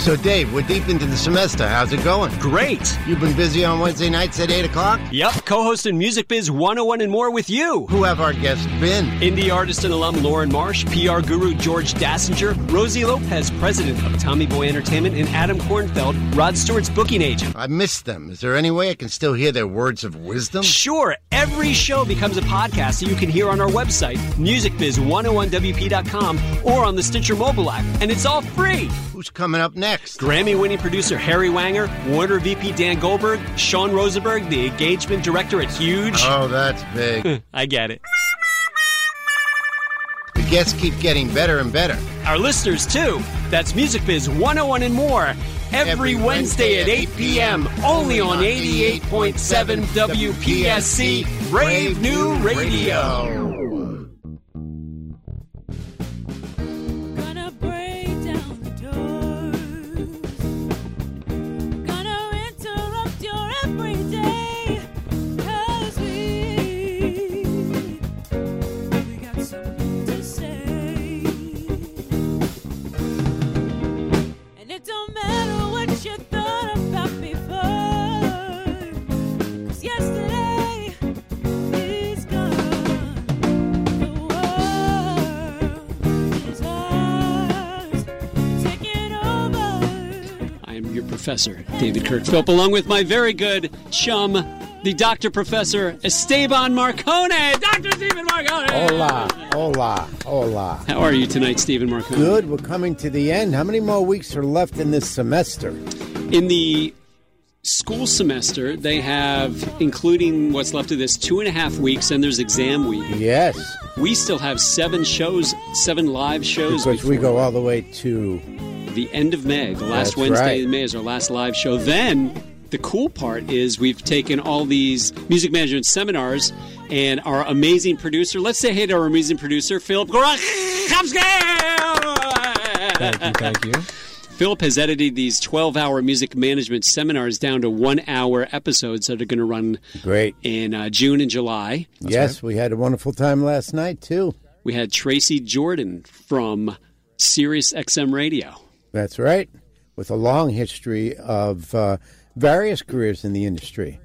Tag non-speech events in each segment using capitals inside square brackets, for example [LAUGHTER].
So, Dave, we're deep into the semester. How's it going? Great. You've been busy on Wednesday nights at 8 o'clock? Yep, co-hosting Music Biz 101 and more with you. Who have our guests been? Indie artist and alum Lauren Marsh, PR guru George Dassinger, Rosie Lopez, president of Tommy Boy Entertainment, and Adam Kornfeld, Rod Stewart's booking agent. I missed them. Is there any way I can still hear their words of wisdom? Sure, every show becomes a podcast that you can hear on our website, musicbiz101wp.com, or on the Stitcher mobile app, and it's all free. Who's coming up next? Grammy winning producer Harry Weinger, Warner VP Dan Goldberg, Sean Rosenberg, the engagement director at Huge. Oh, that's big. [LAUGHS] I get it. the guests keep getting better and better. Our listeners, too. That's Music Biz 101 and more. Every, Every Wednesday, Wednesday at 8 p.m. only on 88.7 WPSC Brave New Radio. Professor, David Kirk Philp, along with my very good chum, the Dr. Professor Esteban Marcone. Dr. Stephen Marcone. Hola, hola, hola. How are you tonight, Stephen Marcone? Good. We're coming to the end. How many more weeks are left in this semester? In the school semester, they have, including what's left of this, two and a half weeks, and there's exam week. Yes, We still have seven shows, seven live shows. because we go all the way to. the end of May. The last That's Wednesday right. in May is our last live show. Then the cool part is we've taken all these music management seminars and our amazing producer. Let's say hey to our amazing producer, Philip Gorachowski. Thank you, thank you. Philip has edited these 12 hour music management seminars down to one hour episodes that are going to run Great. in uh, June and July. yes, we had a wonderful time last night, too. We had Tracy Jordan from Sirius XM Radio. That's right. With a long history of uh, various careers in the industry.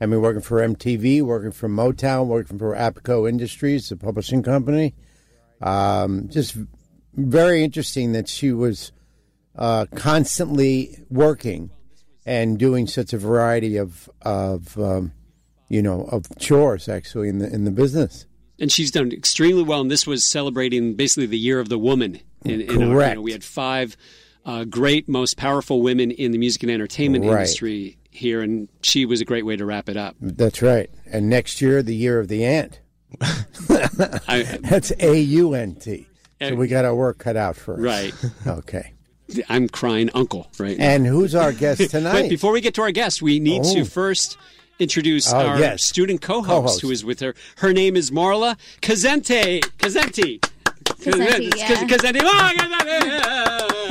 I mean, working for MTV, working for Motown, working for Apico Industries, the publishing company. Um, just very interesting that she was uh, constantly working and doing such a variety of of um, you know of chores actually in the in the business. and she's done extremely well. And this was celebrating basically the year of the woman. In, in our- you Correct. know, we had five uh, great, most powerful women in the music and entertainment Right. industry here, and she was a great way to wrap it up. That's right. And next year, the year of the ant. [LAUGHS] I, [LAUGHS] That's A U N T. So we got our work cut out for us. right, [LAUGHS] Okay. I'm crying uncle right now. And who's our guest But tonight? before we get to our guest, we need Oh. to first introduce Oh, our yes. student co-host, Co-host. who is with her. Her name is Marla Kazente. Kazente. Kazenti. Kazenti, yeah. Kazenti.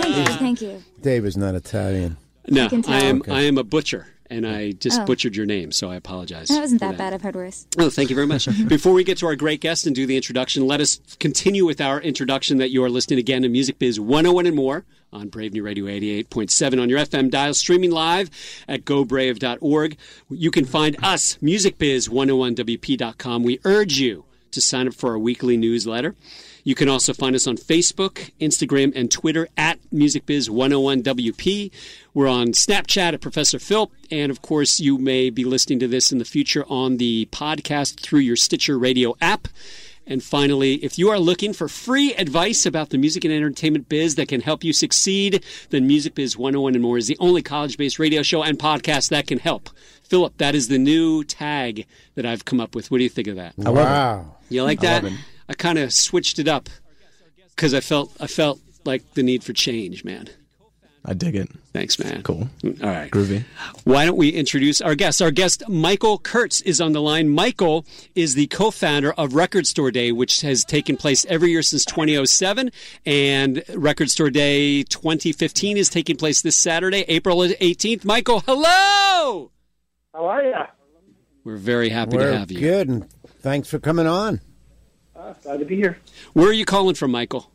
Thank you, thank you. Dave is not Italian. No, can. I am. Okay. I am a butcher, and I just Oh. butchered your name, so I apologize. That wasn't for that bad. I've heard worse. Oh, thank you very much. [LAUGHS] Before we get to our great guest and do the introduction, let us continue with our introduction that you are listening again to Music Biz 101 and more on Brave New Radio 88.7 on your FM dial, streaming live at gobrave.org. You can find us, musicbiz101wp.com. We urge you to sign up for our weekly newsletter. You can also find us on Facebook, Instagram, and Twitter at MusicBiz101WP. We're on Snapchat at Professor Phil. And of course, you may be listening to this in the future on the podcast through your Stitcher Radio app. And finally, if you are looking for free advice about the music and entertainment biz that can help you succeed, then Music Biz 101 and More is the only college based radio show and podcast that can help. Philip, that is the new tag that I've come up with. What do you think of that? wow. You like that? I, kind of switched it up because I felt I felt like the need for change, man. I dig it. Thanks, man. Cool. All right. Groovy. Why don't we introduce our guest? Our guest, Michael Kurtz, is on the line. Michael is the co founder of Record Store Day, which has taken place every year since 2007. And Record Store Day 2015 is taking place this Saturday, April 18th. Michael, hello! How are you? We're very happy We're to have you. good, and thanks for coming on. Uh, glad to be here. Where are you calling from, Michael?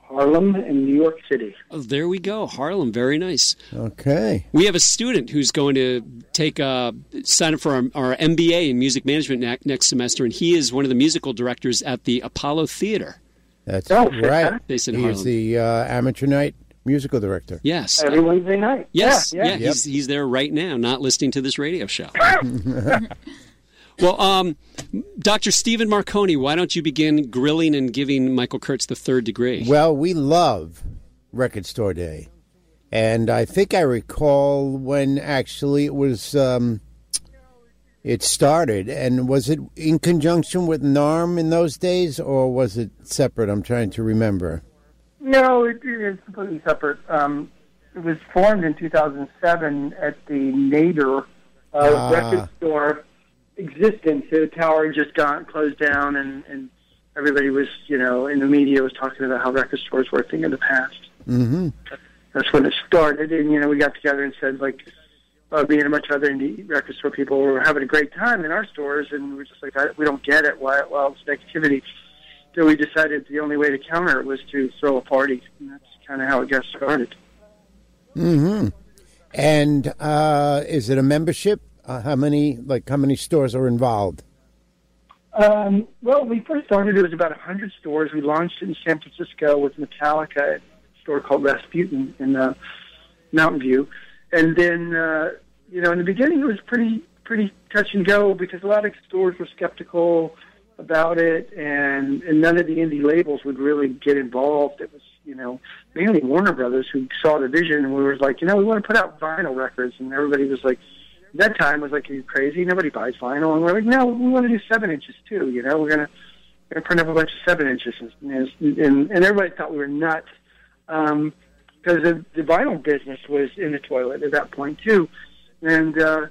Harlem in New York City. Oh, there we go, Harlem. Very nice. Okay. We have a student who's going to take a sign up for our, our MBA in music management ne- next semester, and he is one of the musical directors at the Apollo Theater. That's Oh, right. fantastic. Based in He's the uh, amateur night musical director. Yes. Every Wednesday night. Yes, Yeah, yeah, yeah. he's he's there right now, not listening to this radio show. [LAUGHS] [LAUGHS] well, um, Dr. Stephen Marcone, why don't you begin grilling and giving Michael Kurtz the third degree? Well, we love Record Store Day. And I think I recall when actually it was um, it started and was it in conjunction with NARM in those days or was it separate? I'm trying to remember. No, it, it is completely separate. Um, it was formed in 2007 at the Nader uh, Ah. record store existence. The tower just got closed down, and, and everybody was, you know, in the media was talking about how record stores were a thing of the past. Mm-hmm. That's when it started, and you know, we got together and said like. Uh, me and a bunch of other indie record store people were having a great time in our stores, and we were just like, I, we don't get it. Why, all this negativity? So we decided the only way to counter it was to throw a party, and that's kind of how it got started. Mm-hmm. And uh, is it a membership? Uh, how many like how many stores are involved? Um, well, we first started, it was about 100 stores. We launched in San Francisco with Metallica at a store called Rasputin in uh, Mountain View. And then, uh, you know, in the beginning, it was pretty pretty touch and go because a lot of stores were skeptical about it, and, and none of the indie labels would really get involved. It was, you know, mainly Warner Brothers who saw the vision, and we were like, you know, we want to put out vinyl records, and everybody was like, that time was like, are you crazy? Nobody buys vinyl, and we're like, no, we want to do seven inches too. You know, we're gonna, gonna print up a bunch of seven inches, and and, and everybody thought we were nuts um, because the, the vinyl business was in the toilet at that point too, and uh,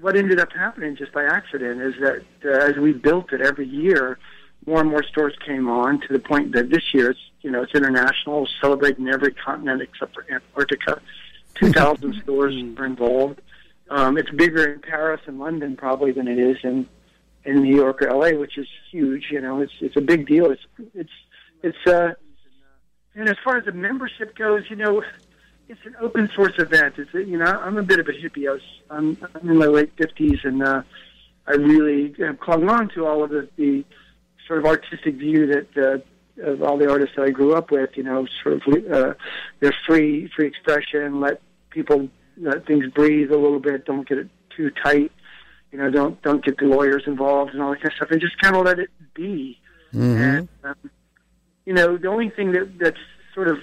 what ended up happening just by accident is that uh, as we built it every year, more and more stores came on to the point that this year it's you know it's international, celebrating every continent except for Antarctica. [LAUGHS] Two thousand stores are involved. Um, it's bigger in Paris and London probably than it is in in New York or LA, which is huge. You know, it's it's a big deal. It's it's it's uh, and as far as the membership goes, you know, it's an open source event. It's you know, I'm a bit of a hippie. I was, I'm, I'm in my late fifties, and uh, I really have clung on to all of the, the sort of artistic view that uh, of all the artists that I grew up with. You know, sort of uh, their free free expression. Let people let things breathe a little bit. Don't get it too tight. You know, don't don't get the lawyers involved and all that kind of stuff, and just kind of let it be. And um, you know, the only thing that that's sort of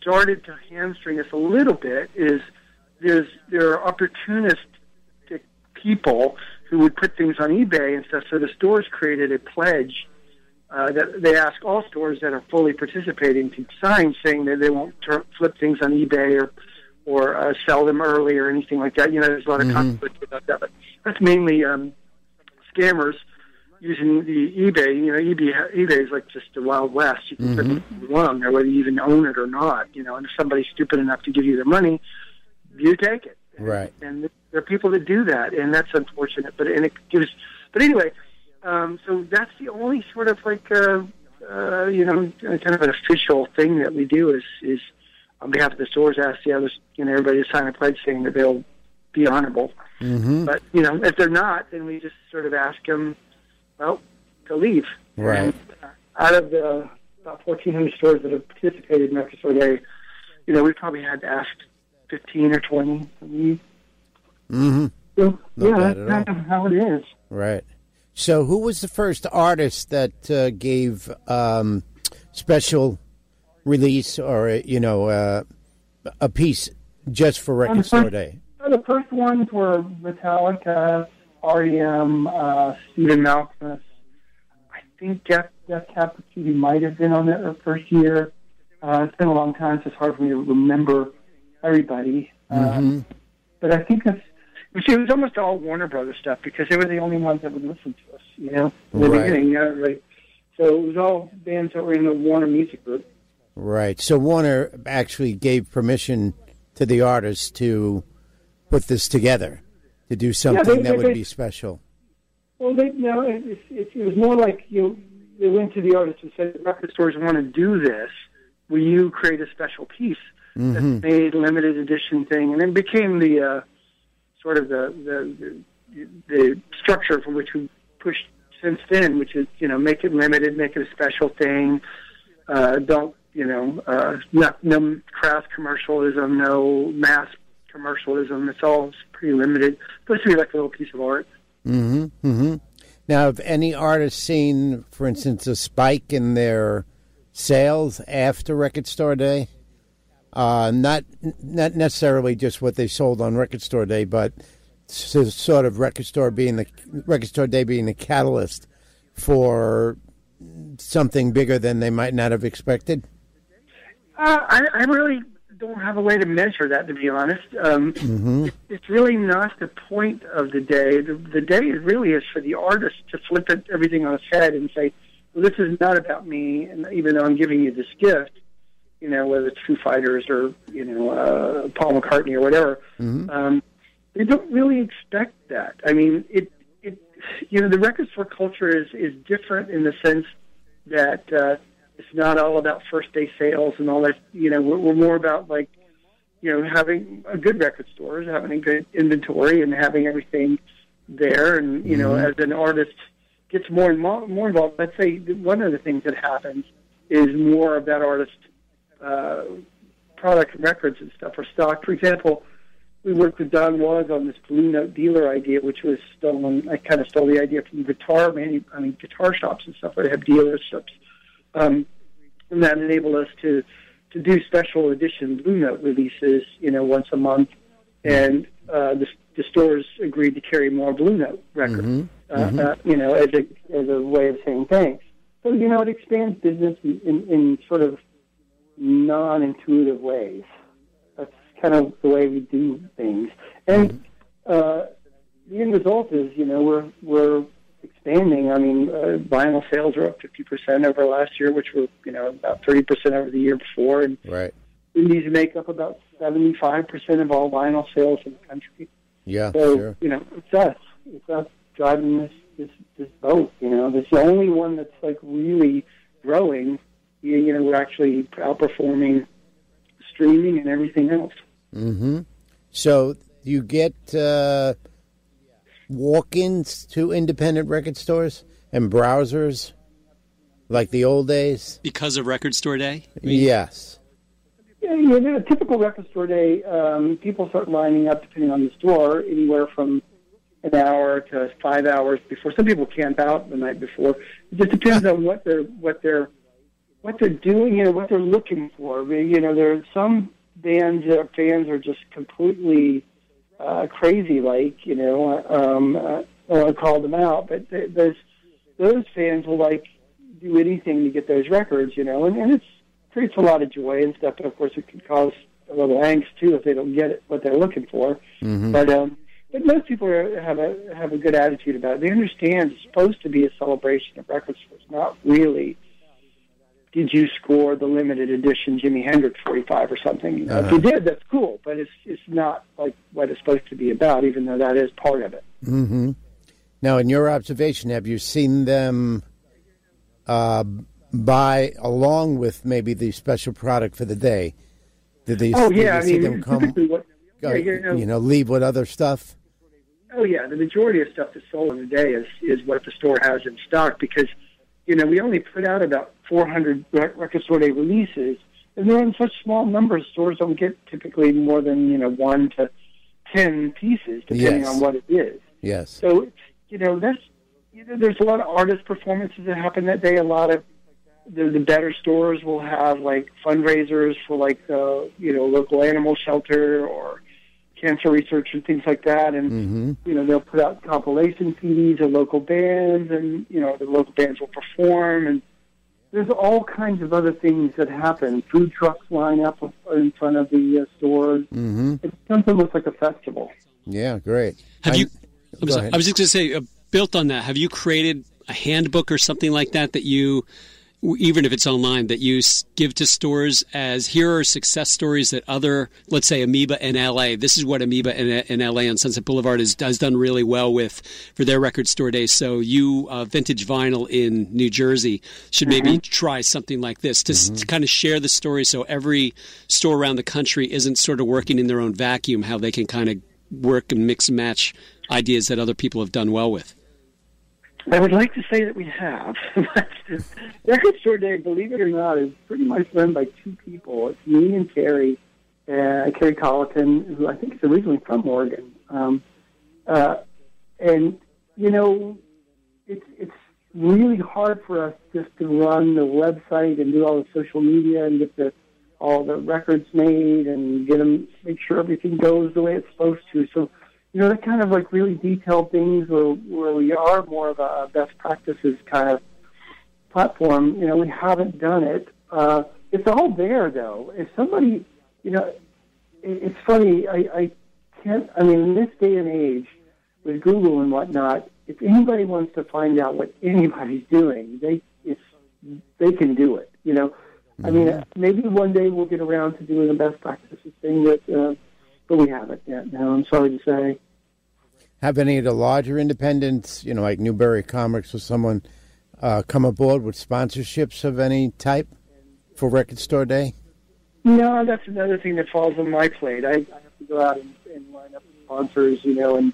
started to hamstring us a little bit is there's there are opportunistic people who would put things on eBay and stuff. So the stores created a pledge uh, that they ask all stores that are fully participating to sign, saying that they won't tur flip things on eBay or or uh, sell them early or anything like that. You know, there's a lot of conflict about that, but that's mainly um, scammers using the eBay. You know, eBay eBay is like just the wild west. You can put anything you there, whether you even own it or not. You know, and if somebody's stupid enough to give you their money, you take it. Right. And there are people that do that, and that's unfortunate. But and it gives. But anyway, um, so that's the only sort of like uh, uh, you know kind of an official thing that we do is is on behalf of the stores ask the others you know everybody to sign a pledge saying that they'll be honorable. Mm-hmm. But you know if they're not, then we just sort of ask them well to leave. Right. And, uh, out of the about 1,400 stores that have participated in Record Store Day, you know we probably had asked 15 or 20 to leave. Mm-hmm. So, Not yeah, that's kind of how it is. Right. So, who was the first artist that uh, gave um, special release or you know uh, a piece just for Record Um, Store first- Day? The first ones were Metallica, REM, uh, Stephen Malkmus. I think Death Cab for might have been on their first year. Uh, it's been a long time, so it's hard for me to remember everybody. Mm-hmm. Uh, but I think that's. It was almost all Warner Brothers stuff because they were the only ones that would listen to us. You know, in the Right. beginning, yeah, right. So it was all bands that were in the Warner Music Group. Right. So Warner actually gave permission to the artist to put this together to do something they- that they- would they- be special. Well, they no, it, it, it, was more like you. They went to the artist and said, "Record stores want to do this. will you create a special piece that's made limited edition thing, and it became the uh, sort of the, the the the structure from which we pushed since then, which is you know make it limited, make it a special thing. Uh, don't you know? Uh, no, no commercialism, no mass commercialism. It's all pretty limited. It's supposed to be like a little piece of art. Mm-hmm. Mm-hmm. Now, have any artists seen, for instance, a spike in their sales after Record Store Day? Uh, not not necessarily just what they sold on Record Store Day, but sort of Record Store being the Record Store Day being the catalyst for something bigger than they might not have expected. Uh, I, I really don't have a way to measure that, to be honest. Um, it, it's really not the point of the day. The, the day is really is for the artist to flip it, everything on its head and say, well, "This is not about me." And even though I'm giving you this gift, you know, whether it's Foo Fighters or you know uh, Paul McCartney or whatever, um, they don't really expect that. I mean, it it you know the record store culture is is different in the sense that uh, it's not all about first day sales and all that. You know, we're, we're more about like you know having a good record stores, having a good inventory, and having everything there. And you know, as an artist gets more and more, more involved, let's say one of the things that happens is more of that artist uh, product records and stuff are stocked. For example, we worked with Don Was on this Blue Note dealer idea, which was stolen. I kind of stole the idea from guitar manu- I mean guitar shops and stuff where they have dealerships, um, and that enabled us to to do special edition Blue Note releases, you know, once a month, and uh, the, the stores agreed to carry more Blue Note records, Uh, uh, you know, as a as a way of saying thanks. So you know, it expands business in, in, in sort of non-intuitive ways. That's kind of the way we do things. And uh, the end result is, you know, we're we're expanding. I mean, uh, vinyl sales are up 50% over last year, which were, you know, about 30% over the year before. And Right. indies make up about 75% of all vinyl sales in the country. Yeah. So, sure. you know, it's us. It's us driving this, this, this boat, you know. It's the only one that's, like, really growing. You, you know, we're actually outperforming streaming and everything else. Mm-hmm. So you get uh, walk-ins to independent record stores and browsers like the old days. because of Record Store Day. I Yes. Yeah, you know, a typical record store day, um, people start lining up, depending on the store, anywhere from an hour to five hours before. Some people camp out the night before. It just depends on what they're what they're what they're doing and what they're looking for. I mean, You know, there are some bands that fans are just completely uh, crazy, like you know. Um, uh, I don't want to call them out, but th- those those fans will like do anything to get those records, you know, and, and it's creates a lot of joy and stuff. But of course, it can cause a little angst too if they don't get it, what they're looking for. But um, but most people are, have a have a good attitude about it. They understand it's supposed to be a celebration of record stores, not really. Did you score the limited edition Jimi Hendrix 45 or something? You know, If you did, that's cool, but it's it's not like what it's supposed to be about, even though that is part of it. Mm-hmm. Now, in your observation, have you seen them uh, buy along with maybe the special product for the day? Did they? Oh yeah, I see mean, them come? what, yeah, you know, you know, leave with other stuff. Oh yeah, the majority of stuff that's sold in a day is is what the store has in stock because you know we only put out about 400 rec- record store day releases, and they're in such small numbers. Stores don't get typically more than you know one to ten pieces, depending Yes. on what it is. Yes. So it's you know that's you know there's a lot of artist performances that happen that day. A lot of the, the better stores will have like fundraisers for like uh, you know local animal shelter or cancer research and things like that, and Mm-hmm. you know they'll put out compilation CDs of local bands, and you know the local bands will perform, and there's all kinds of other things that happen. Food trucks line up in front of the uh, stores. Mm-hmm. It something looks like a festival. Yeah. Great. Have I- you? I'm sorry. I was just going to say, uh, built on that, have you created a handbook or something like that that you even if it's online, that you give to stores as here are success stories that other, let's say Amoeba in LA. This is what Amoeba in, in LA on Sunset Boulevard has, has done really well with for their record store day. So you, uh, Vintage Vinyl in New Jersey, should maybe try something like this to, s to kind of share the story so every store around the country isn't sort of working in their own vacuum, how they can kind of work and mix and match ideas that other people have done well with. I would like to say that we have. [LAUGHS] but Record Store Day, believe it or not, is pretty much run by two people. It's me and Carrie, uh, Carrie Colliton, who I think is originally from Oregon. Um, uh, and, you know, it's, it's really hard for us just to run the website and do all the social media and get the all the records made and get them, make sure everything goes the way it's supposed to. So, you know, they're kind of like really detailed things where, where we are more of a best practices kind of platform. You know, we haven't done it. Uh, it's all there, though. If somebody, you know, it, it's funny. I, I can't. I mean, in this day and age, with Google and whatnot, if anybody wants to find out what anybody's doing, they it's they can do it. You know, I mean, uh, maybe one day we'll get around to doing a best practices thing, but uh, but we haven't yet. Now, I'm sorry to say. Have any of the larger independents, you know, like Newbury Comics or someone, uh, come aboard with sponsorships of any type for Record Store Day? No, that's another thing that falls on my plate. I, I have to go out and, and line up sponsors, you know, and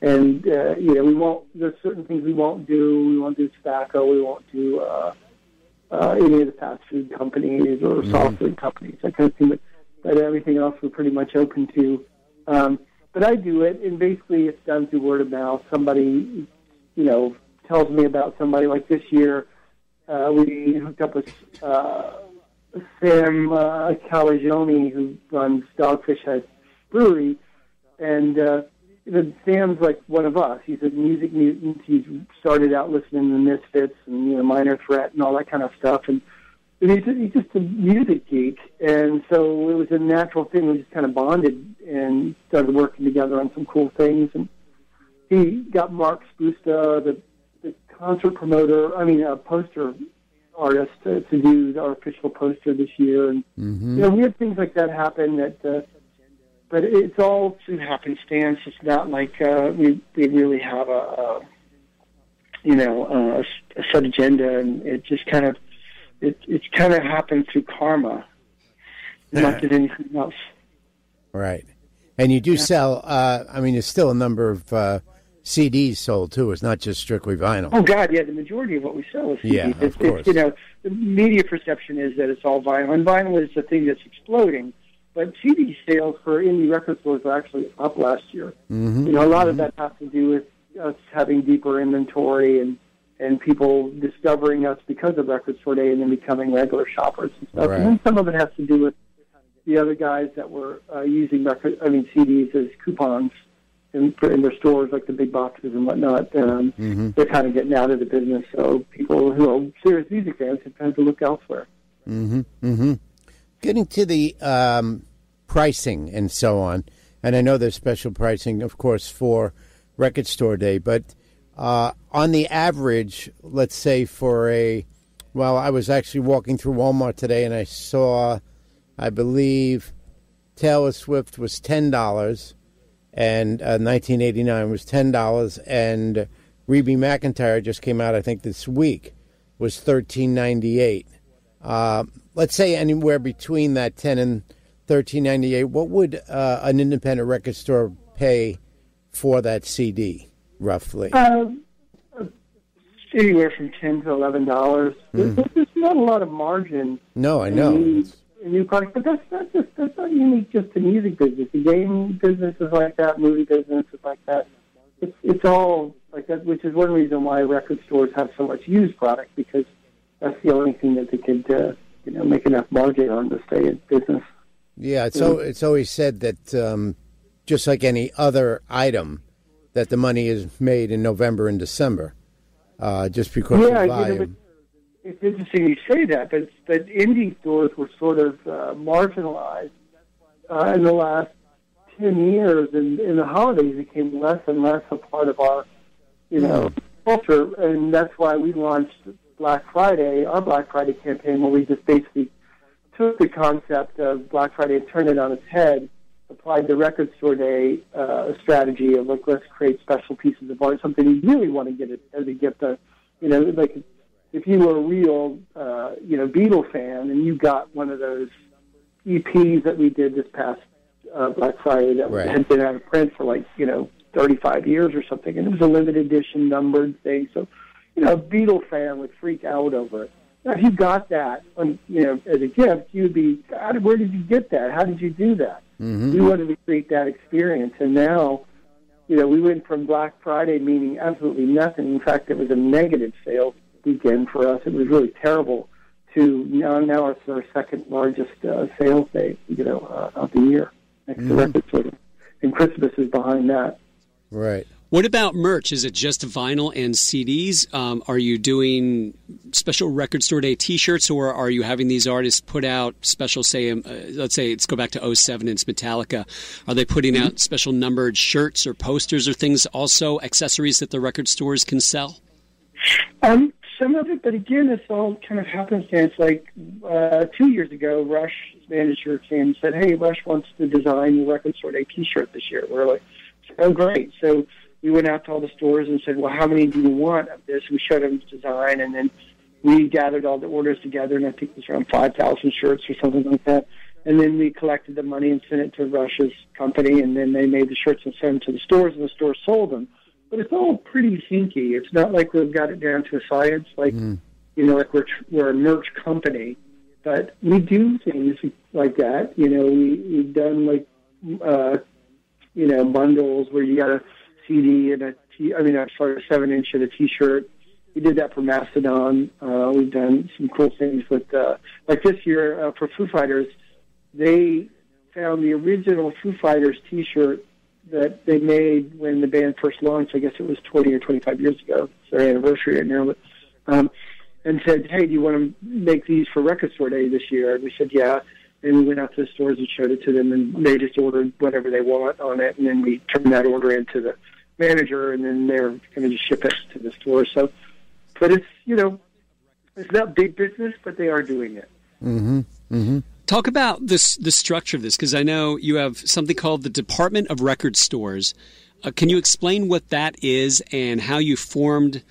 and uh, you know we won't. There's certain things we won't do. We won't do tobacco. We won't do uh, uh, any of the fast food companies or soft food companies. That kind of thing. But, but everything else we're pretty much open to. Um, but I do it, and basically it's done through word of mouth. Somebody, you know, tells me about somebody. Like this year, uh, we hooked up with. Uh, Sam uh, Calagione, who runs Dogfish Head Brewery, and uh, Sam's like one of us. He's a music mutant. He's started out listening to the Misfits and you know Minor Threat and all that kind of stuff, and he's, he's just a music geek. And so it was a natural thing. We just kind of bonded and started working together on some cool things. And he got Mark Spusta, the, the concert promoter. I mean, a poster artist to, to do our official poster this year, and you know, weird things like that happen. That, uh, but it's all through happenstance. It's not like uh, we we really have a, a you know a, a set agenda, and it just kind of it it's kind of happened through karma, not that anything else. Right. And you do sell, uh, I mean, there's still a number of uh, CDs sold too. It's not just strictly vinyl. Oh God, yeah. The majority of what we sell is CDs. Yeah, of it's, course. It's, you know, the media perception is that it's all vinyl, and vinyl is the thing that's exploding. But CD sales for indie record stores were actually up last year. Mm-hmm. You know, a lot of that has to do with us having deeper inventory and and people discovering us because of Record Store Day and then becoming regular shoppers and stuff. Right. And then some of it has to do with the other guys that were uh, using record, I mean CDs as coupons in, in their stores, like the big boxes and whatnot. Um, Mm-hmm. They're kind of getting out of the business, so people who are serious music fans have had to look elsewhere. Mm-hmm. Mm-hmm. Getting to the um, pricing and so on, and I know there's special pricing, of course, for Record Store Day, but uh, on the average, let's say for a, well, I was actually walking through Walmart today and I saw, I believe, Taylor Swift was ten dollars, and uh, 1989 was ten dollars, and Reba McEntire just came out, I think, this week, was thirteen ninety eight. Uh, let's say anywhere between that 10 and 1398 what would uh, an independent record store pay for that cd roughly Uh, anywhere from ten to eleven dollars. There's, there's not a lot of margin no i know new, new products, but that's not just that's not unique just to music business. The game business is like that. Movie business is like that. It's it's all like that, which is one reason why record stores have so much used product because that's the only thing that they could uh, you know make enough margin on to stay in business. yeah it's, so, it's always said that um, just like any other item that the money is made in november and december uh, just because Yeah, of you know, It's interesting you say that, but but indie stores were sort of uh, marginalized uh, in the last ten years, and, and the holidays became less and less a part of our, you know, culture, and that's why we launched Black Friday, our Black Friday campaign, where we just basically took the concept of Black Friday and turned it on its head, applied the record store day uh, strategy of like let's create special pieces of art, something you really want to get it as a gift. Uh, you know, like if you were a real uh, you know Beatle fan and you got one of those EPs that we did this past uh, Black Friday that Right. had been out of print for like you know 35 years or something, and it was a limited edition numbered thing, so you know, a Beatle fan would freak out over it. Now, if you got that, on, you know, as a gift, you'd be, God, where did you get that? How did you do that? We wanted to create that experience, and now, you know, we went from Black Friday meaning absolutely nothing. In fact, it was a negative sales weekend for us. It was really terrible. To now, now it's our second largest uh, sales day, you know, uh, of the year next to record store. And Christmas is behind that. Right. What about merch? Is it just vinyl and CDs? Um, are you doing special record store day T-shirts, or are you having these artists put out special? Say, um, uh, let's say let's go back to 07 and it's Metallica. Are they putting out special numbered shirts or posters or things? Also, accessories that the record stores can sell. Um, some of it, but again, it's all kind of happenstance. Like uh, two years ago, Rush's manager came and said, "Hey, Rush wants to design the record store day T-shirt this year." We're like, "Oh, great!" So we went out to all the stores and said, "Well, how many do you want of this?" We showed them the design, and then we gathered all the orders together, and I think it was around five thousand shirts or something like that. And then we collected the money and sent it to Rush's company, and then they made the shirts and sent them to the stores, and the stores sold them. But it's all pretty hinky. It's not like we've got it down to a science, like you know, like we're tr- we're a merch company. But we do things like that. You know, we we've done like uh, you know bundles where you got a CD and a T. I mean, I'm sorry, a seven inch and a T-shirt. We did that for Mastodon. Uh, we've done some cool things with uh, like this year uh, for Foo Fighters. They found the original Foo Fighters T-shirt that they made when the band first launched. I guess it was 20 or 25 years ago. It's their anniversary right now. But, um, and said, "Hey, do you want to make these for Record Store Day this year?" And we said, "Yeah." And we went out to the stores and showed it to them, and they just ordered whatever they want on it, and then we turned that order into the manager, and then they're going to just ship it to the store. So, but it's you know, it's not big business, but they are doing it. Talk about this the structure of this because I know you have something called the Department of Record Stores. Uh, can you explain what that is and how you formed,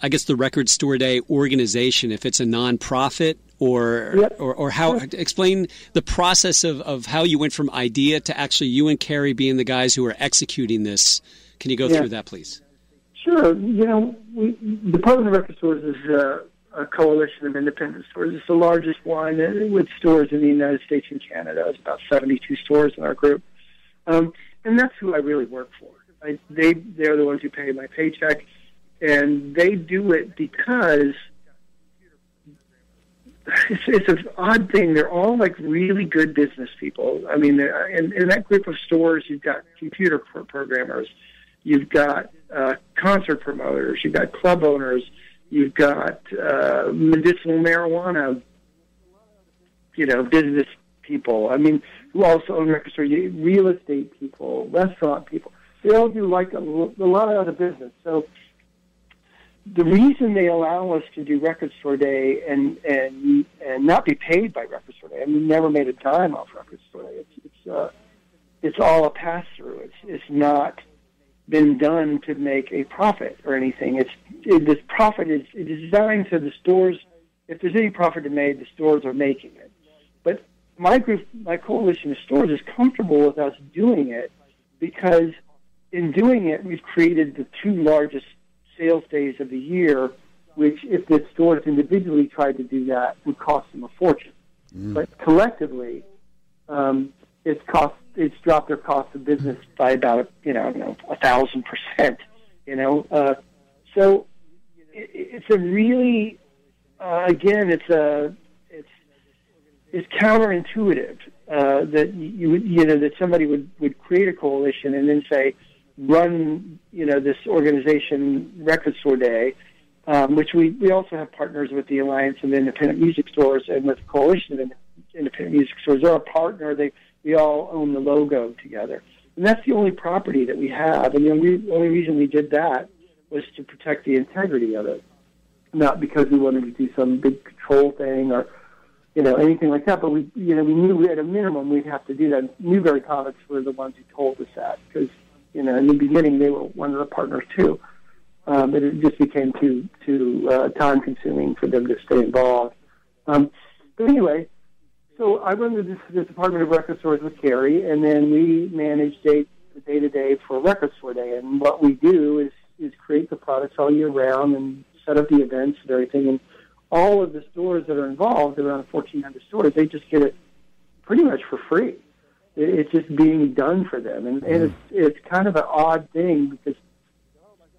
I guess, the Record Store Day organization? If it's a nonprofit or Yep. or, or how explain the process of, of how you went from idea to actually you and Carrie being the guys who are executing this. Can you go Yeah. through that, please? Sure. You know, we, Department of Record Stores is uh, a coalition of independent stores. It's the largest one uh, with stores in the United States and Canada. It's about 72 stores in our group. Um, and that's who I really work for. I, they, they're the ones who pay my paycheck. And they do it because it's, it's an odd thing. They're all like really good business people. I mean, in, in that group of stores, you've got computer pro- programmers, you've got uh, concert promoters, you've got club owners, you've got uh, medicinal marijuana, you know, business people. I mean, who also own record stores, you- real estate people, restaurant people. They all do like a lot of other business. So the reason they allow us to do record store day and and and not be paid by record store day, and we never made a dime off record store day. It's it's uh, it's all a pass through. It's it's not been done to make a profit or anything. It's it, this profit is it is designed so the stores, if there's any profit to be made, the stores are making it. But my group, my coalition of stores, is comfortable with us doing it because in doing it, we've created the two largest sales days of the year, which if the stores individually tried to do that would cost them a fortune. But collectively, um, it's cost it's dropped their cost of business by about you know, a thousand percent. You know, uh, so it, it's a really uh, again it's a it's it's counterintuitive uh, that you you know that somebody would would create a coalition and then say run you know this organization record store day um, which we, we also have partners with the Alliance of Independent Music Stores and with the Coalition of Independent Music Stores. They're a partner. They we all own the logo together, and that's the only property that we have. And the only, only reason we did that was to protect the integrity of it. not because we wanted to do some big control thing or you know anything like that. But we you know we knew we, at a minimum we'd have to do that. Newbury Comics were the ones who told us that because you know in the beginning they were one of the partners too. Um, but it just became too too uh, time consuming for them to stay involved. Um, but anyway, so I run the, the Department of Record Stores with Carrie, and then we manage day day to day for Record Store Day. And what we do is is create the products all year round and set up the events and everything. And all of the stores that are involved, around 1,400 stores, they just get it pretty much for free. It, it's just being done for them, and, and it's it's kind of an odd thing because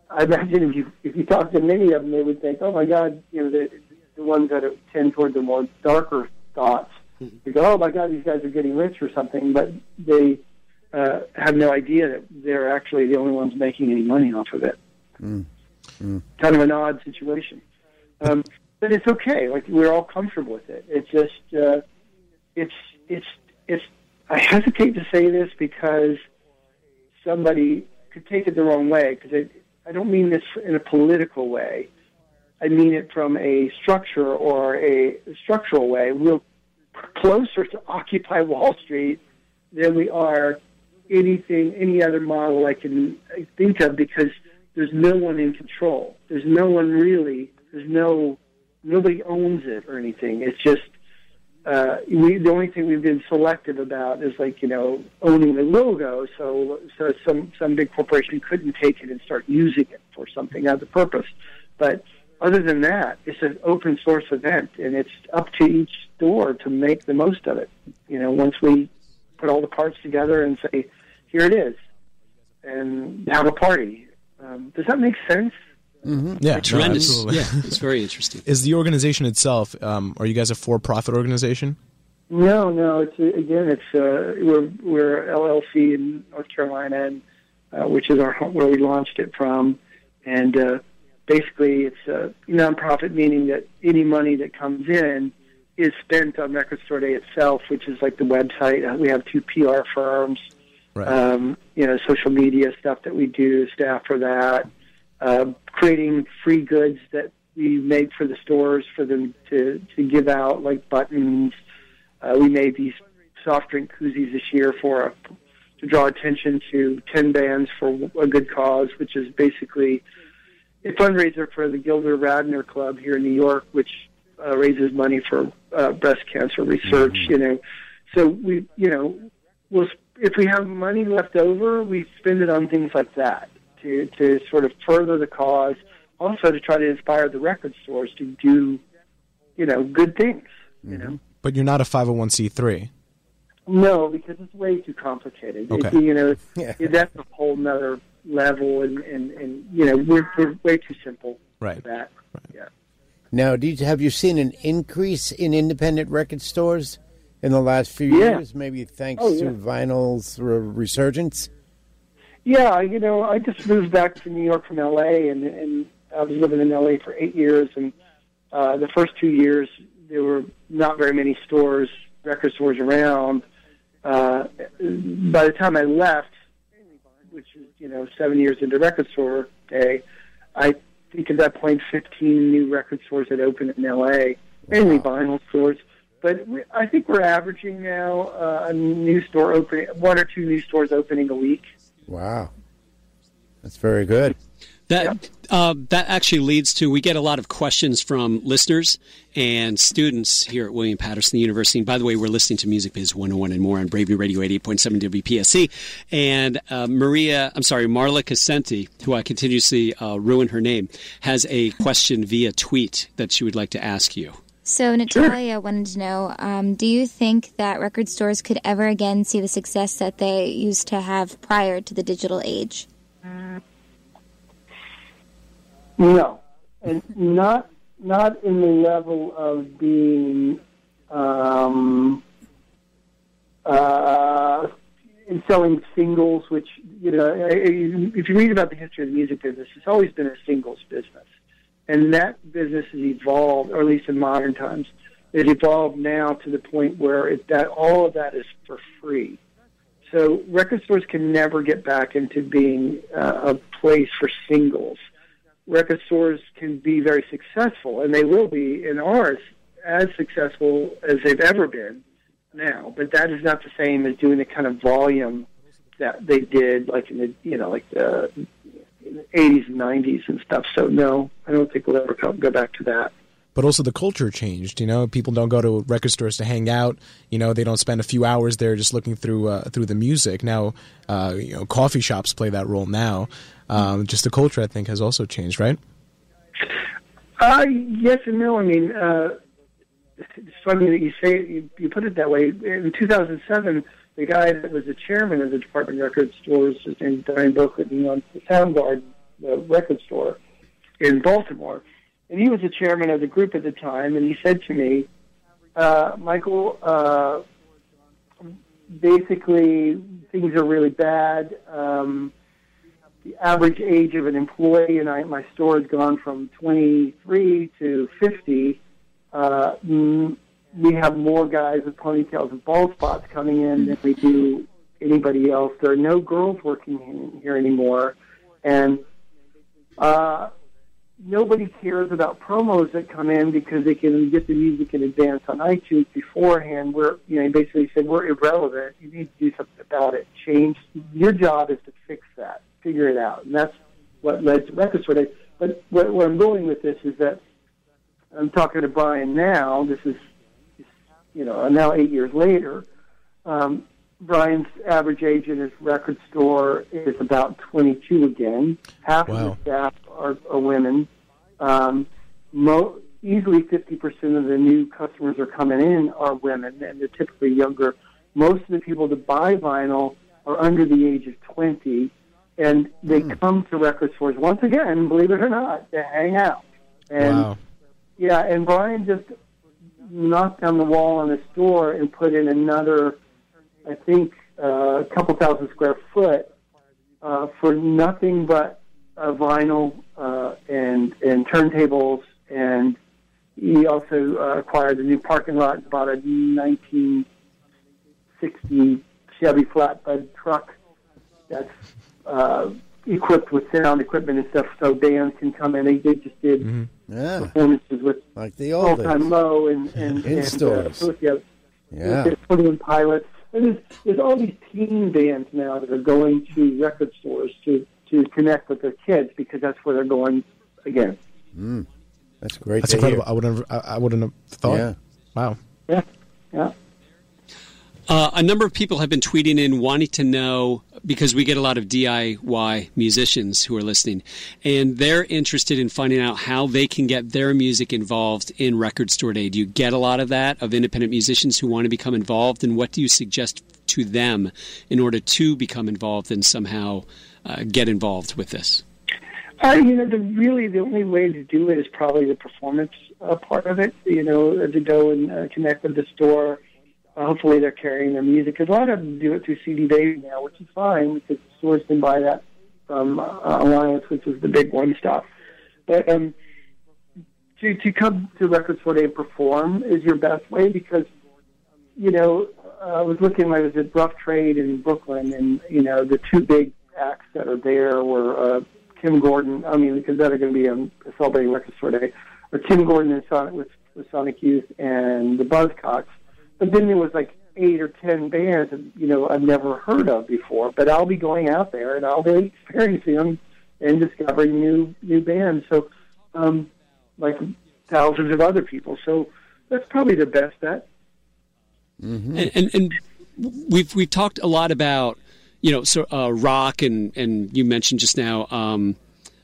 I imagine if you if you talk to many of them, they would think, "Oh my God," you know, the the ones that tend toward the more darker thoughts. They go, "Oh my God, these guys are getting rich or something," but they uh, have no idea that they're actually the only ones making any money off of it. Kind of an odd situation, um, but it's okay. Like we're all comfortable with it. It's just uh, it's it's it's. I hesitate to say this because somebody could take it the wrong way because I, I don't mean this in a political way. I mean it from a structure or a structural way. We're closer to Occupy Wall Street than we are anything, any other model I can think of because there's no one in control. There's no one really. There's no nobody owns it or anything. It's just uh, we, the only thing we've been selective about is like you know owning the logo, so so some some big corporation couldn't take it and start using it for something other purpose. But other than that, it's an open source event, and it's up to each store to make the most of it. You know, once we put all the parts together and say, here it is, and have a party. Um, does that make sense? Yeah, no, Tremendous. absolutely. yeah, it's very interesting. Is the organization itself? Um, are you guys a for-profit organization? No, no. It's again, it's uh, we're we're LLC in North Carolina, and uh, which is our home, where we launched it from, and uh, basically it's a nonprofit, meaning that any money that comes in is spent on Record Store Day itself, which is like the website. Uh, We have two PR firms, Right. um, you know, social media stuff that we do, staff for that, uh, creating free goods that we make for the stores for them to, to give out, like buttons. Uh, we made these soft drink koozies this year for a, to draw attention to 10 bands for a good cause, which is basically a fundraiser for the Gilda Radner Club here in New York, which uh, raises money for uh, breast cancer research. You know, so we, you know, we'll, if we have money left over, we spend it on things like that to to sort of further the cause. Also, to try to inspire the record stores to do, you know, good things. You know. But you're not a 501c3. No, because it's way too complicated. Okay. It, you know, Yeah. that's a whole nother level, and, and, and you know, we're, we're way too simple Right. for that. Yeah. Now, do you, have you seen an increase in independent record stores in the last few Yeah. years? Maybe thanks Oh, yeah. to vinyl's resurgence. Yeah, you know, I just moved back to New York from LA, and and I was living in LA for eight years, and uh, the first two years there were not very many stores, record stores around. Uh, by the time I left, which is you know seven years into record store day, I think at that point fifteen new record stores had opened in LA, mainly vinyl stores. But we, I think we're averaging now uh, a new store opening, one or two new stores opening a week. Wow. That's very good. That uh, that actually leads to we get a lot of questions from listeners and students here at William Paterson University. And by the way, we're listening to Music Biz 101 and more on Brave New Radio 88.7 WPSC. And uh, Maria, I'm sorry, Marla Casenti, who I continuously uh, ruin her name, has a question via tweet that she would like to ask you. So Natalia wanted to know: um, Do you think that record stores could ever again see the success that they used to have prior to the digital age? No, and not not in the level of being um, uh, in selling singles. Which you know, if you read about the history of the music business, it's always been a singles business, and that business has evolved, or at least in modern times, it evolved now to the point where it, that all of that is for free. So record stores can never get back into being uh, a place for singles record stores can be very successful, and they will be in ours as successful as they've ever been now. But that is not the same as doing the kind of volume that they did, like in the you know like uh, the 80s and 90s and stuff. So no, I don't think we'll ever go go back to that. But also the culture changed. You know, people don't go to record stores to hang out. You know, they don't spend a few hours there just looking through uh, through the music. Now, uh, you know, coffee shops play that role now. Um, just the culture, I think, has also changed, right? Uh, yes and no. I mean, uh, it's funny that you say you, you put it that way. In 2007, the guy that was the chairman of the Department of Record Stores, his name is Brian he the Sound Garden the record store in Baltimore, and he was the chairman of the group at the time. And he said to me, uh, "Michael, uh, basically things are really bad." Um, the average age of an employee and I, my store has gone from 23 to 50. Uh, we have more guys with ponytails and bald spots coming in than we do anybody else. There are no girls working in here anymore, and uh, nobody cares about promos that come in because they can get the music in advance on iTunes beforehand. We're, you know, basically said we're irrelevant. You need to do something about it. Change. Your job is to fix that, figure it out, and that's what led to Record Store Day. But where, where I'm going with this is that I'm talking to Brian now. This is, you know, now eight years later. Um, Brian's average age in his record store is about 22 again. Half of the staff are, are women. Um, mo- easily 50% of the new customers are coming in are women, and they're typically younger. Most of the people that buy vinyl are under the age of 20, and they come to record stores once again, believe it or not, to hang out. And wow. yeah, and Brian just knocked down the wall on his store and put in another, I think, uh, a couple thousand square foot uh, for nothing but uh, vinyl uh, and and turntables. And he also uh, acquired a new parking lot, and bought a 1960 Chevy flatbed truck that's uh, equipped with sound equipment and stuff, so bands can come in. They, they just did Yeah, performances with like the old time low and and, [LAUGHS] and stores. Uh, yeah, Yeah. Twenty One Pilots. And there's, there's all these teen bands now that are going to record stores to to connect with their kids because that's where they're going again. Mm. That's great. That's to incredible. hear. I wouldn't. Have, I, I wouldn't have thought. Yeah. Wow. Yeah, yeah. Uh, a number of people have been tweeting in wanting to know because we get a lot of DIY musicians who are listening, and they're interested in finding out how they can get their music involved in Record Store Day. Do you get a lot of that of independent musicians who want to become involved, and what do you suggest to them in order to become involved and somehow uh, get involved with this? Uh, you know, the really the only way to do it is probably the performance uh, part of it. You know, to go and uh, connect with the store. Uh, hopefully, they're carrying their music. 'Cause a lot of them do it through CD Baby now, which is fine because the stores can buy that from uh, Alliance, which is the big one stuff. But um, to to come to Record Store Day and perform is your best way because you know I was looking. I was at Rough Trade in Brooklyn, and you know the two big acts that are there were uh, Kim Gordon. I mean, because that are going to be um, celebrating Record Store Day, or Kim Gordon and Sonic with, with Sonic Youth and the Buzzcocks. But then there was like eight or ten bands you know I've never heard of before. But I'll be going out there and I'll be experiencing them and discovering new new bands. So, um, like thousands of other people. So that's probably the best bet. And, and and we've we've talked a lot about you know so uh, rock and and you mentioned just now um,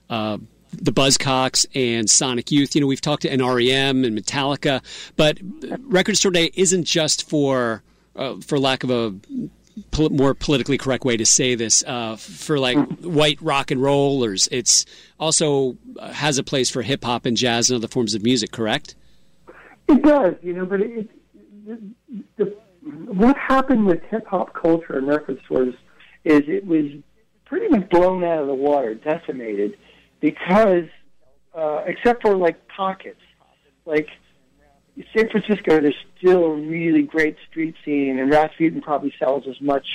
uh, the Buzzcocks and Sonic Youth. You know we've talked to NREM and Metallica, but Record Store Day isn't just for uh, for lack of a pol- more politically correct way to say this uh, for like white rock and rollers. It's also uh, has a place for hip hop and jazz and other forms of music. Correct? It does, you know, but it, the, what happened with hip hop culture and record stores is it was pretty much blown out of the water, decimated, because uh, except for like pockets, like San Francisco, there's still a really great street scene, and Rasputin probably sells as much,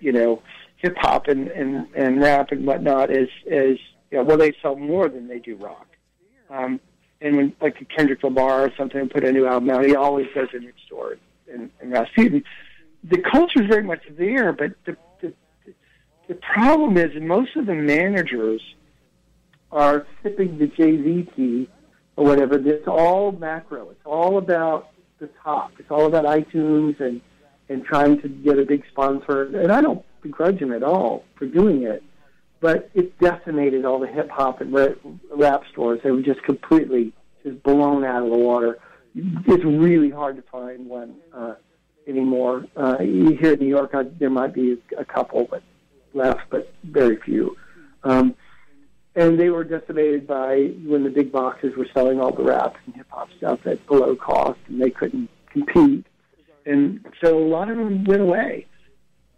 you know, hip hop and, and and rap and whatnot as as Yeah, well, they sell more than they do rock. Um, and when like Kendrick Lamar or something put a new album out, he always does a new store in, in Rasputin. The culture is very much there, but the, the the problem is most of the managers are sipping the Z tea or whatever. It's all macro. It's all about the top. It's all about iTunes and and trying to get a big sponsor. And I don't begrudge him at all for doing it, but it decimated all the hip hop and rap stores. They were just completely just blown out of the water. It's really hard to find one uh, anymore. Uh, here in New York, I, there might be a couple, but left, but very few. Um, and they were decimated by when the big boxes were selling all the rap and hip hop stuff at below cost, and they couldn't compete. And so a lot of them went away.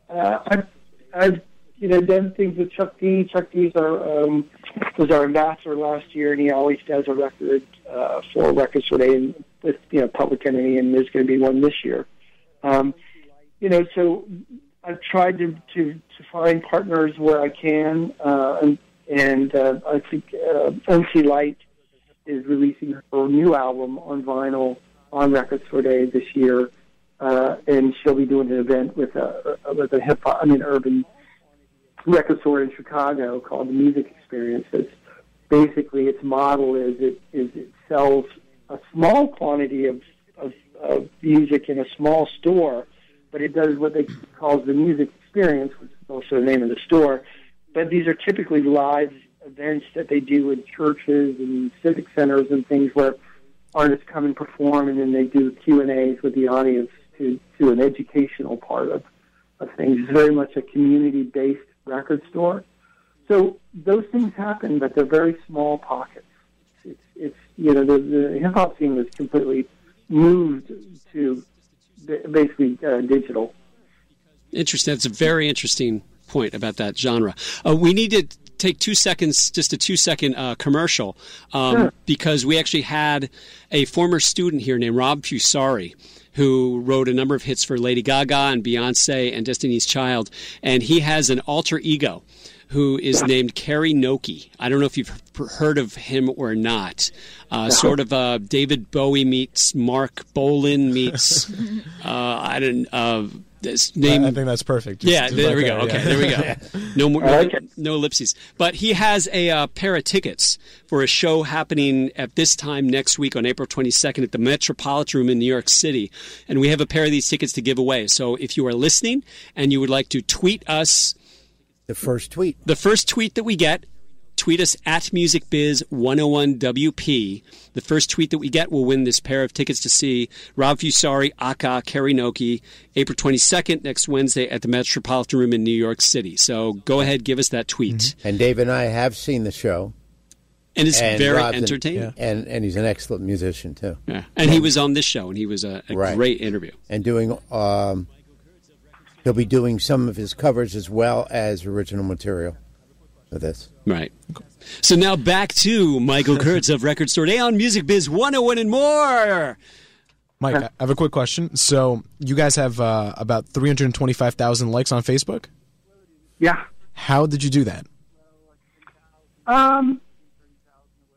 Uh, I've, I've you know done things with Chuck D. Chuck D. Our, um, was our ambassador last year, and he always does a record uh, for Record Store Day with you know Public Enemy, and there's going to be one this year. Um, you know, so I've tried to, to, to find partners where I can, uh, and, and uh, I think uh, MC Lyte is releasing her new album on vinyl on Record Store Day this year, uh, and she'll be doing an event with a with a hip hop, I mean urban record store in Chicago called the Music Experience. It's basically its model is it is it sells a small quantity of, of, of music in a small store but it does what they calls the music experience, which is also the name of the store. But these are typically live events that they do in churches and civic centers and things where artists come and perform, and then they do Q and A's with the audience to to an educational part of of things. It's very much a community based record store. So those things happen, but they're very small pockets. It's, it's you know the, the hip hop scene was completely moved to basically uh, digital. Interesting. That's a very interesting point about that genre. Uh, we need to take two seconds, just a two second uh, commercial, um, Sure. because we actually had a former student here named Rob Fusari. Who wrote a number of hits for Lady Gaga and Beyonce and Destiny's Child, and he has an alter ego who is named Kerry Noki. I don't know if you've heard of him or not. Uh, sort of uh, David Bowie meets Marc Bolan meets [LAUGHS] uh, I don't uh, name. I, I think that's perfect. Just- Yeah, just there right we go. there, Okay, yeah. there we go. [LAUGHS] No more, I no, like it. no ellipses. But he has a uh, pair of tickets for a show happening at this time next week on April 22nd at the Metropolitan Room in New York City, and we have a pair of these tickets to give away. So if you are listening and you would like to tweet us The first tweet. the first tweet that we get, tweet us at MusicBiz101WP. The first tweet that we get will win this pair of tickets to see Rob Fusari, Aka, Karinoki, April 22nd, next Wednesday at the Metropolitan Room in New York City. So go ahead, give us that tweet. And Dave and I have seen the show. And it's And very Rob's an- entertaining. And and he's an excellent musician too. Yeah. And he was on this show, and he was a, a Right. great interview. And doing um he'll be doing some of his covers as well as original material for this. Right. So now back to Michael Kurtz of Record Store Day on Music Biz 101 and more. Mike, I have a quick question. So you guys have uh, about 325,000 likes on Facebook. Yeah. How did you do that? Um,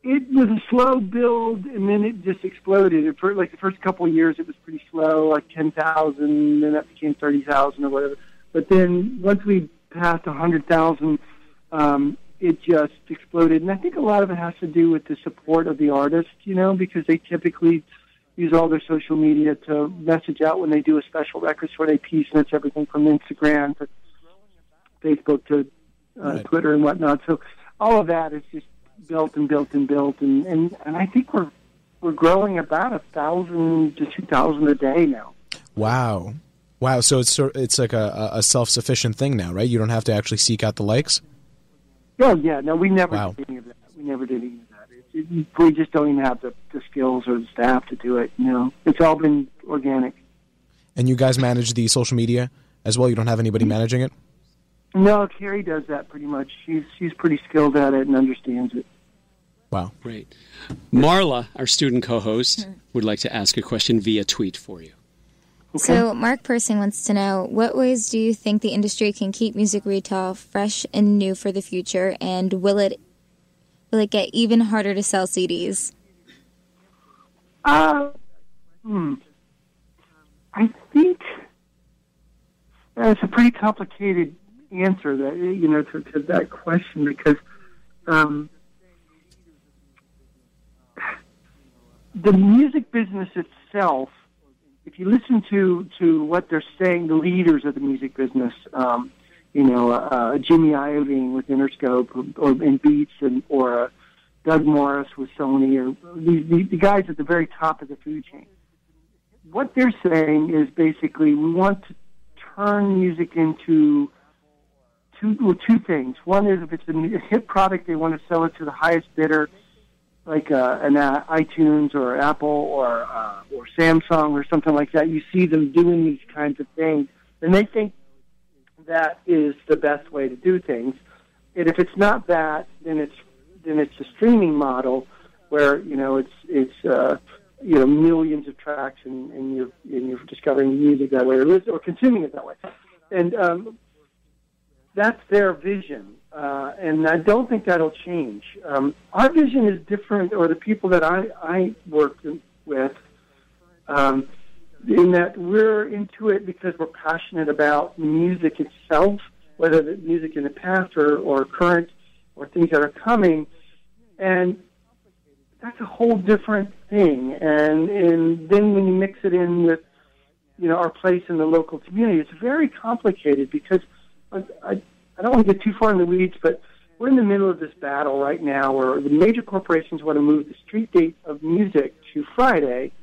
it was a slow build, and then it just exploded. It, for like the first couple of years, it was pretty slow, like ten thousand, then that became thirty thousand or whatever. But then once we passed a hundred thousand, um, it just exploded. And I think a lot of it has to do with the support of the artist, you know, because they typically use all their social media to message out when they do a special record store day piece, and it's everything from Instagram to Facebook to uh, Right. Twitter and whatnot. So all of that is just built and built and built, and and, and I think we're we're growing about a thousand to two thousand a day now. Wow. Wow. So it's sort it's like a, a self sufficient thing now, right? You don't have to actually seek out the likes. Oh yeah, no, we never Wow. did any of that. We never did any of that. It, it, we just don't even have the, the skills or the staff to do it. You know, it's all been organic. And you guys manage the social media as well. You don't have anybody mm-hmm. managing it. No, Carrie does that pretty much. She's she's pretty skilled at it and understands it. Wow. Great. Marla, our student co host, would like to ask a question via tweet for you. So, Mark Persing wants to know what ways do you think the industry can keep music retail fresh and new for the future, and will it Will it get even harder to sell CDs? Uh, hmm. I think that's a pretty complicated answer that you know to, to that question because um, the music business itself, you listen to to what they're saying, the leaders of the music business, um, you know, uh, Jimmy Iovine with Interscope, or, or in Beats, and or uh, Doug Morris with Sony, or the, the, the guys at the very top of the food chain. What they're saying is basically we want to turn music into two well, two things. One is if it's a hit product, they want to sell it to the highest bidder, like uh, an uh, iTunes or Apple or uh, or Samsung or something like that. You see them doing these kinds of things, and they think that is the best way to do things. And if it's not that, then it's then it's a streaming model where you know it's it's uh, you know millions of tracks and, and you're and you're discovering music that way or, or consuming it that way, and um, that's their vision. Uh, and I don't think that'll change. Um, our vision is different, or the people that I I work with, um, in that we're into it because we're passionate about music itself, whether the music in the past or, or current or things that are coming, and that's a whole different thing. And and then when you mix it in with, you know, our place in the local community, it's very complicated because I, I, I don't want to get too far in the weeds, but we're in the middle of this battle right now where the major corporations want to move the street date of music to Friday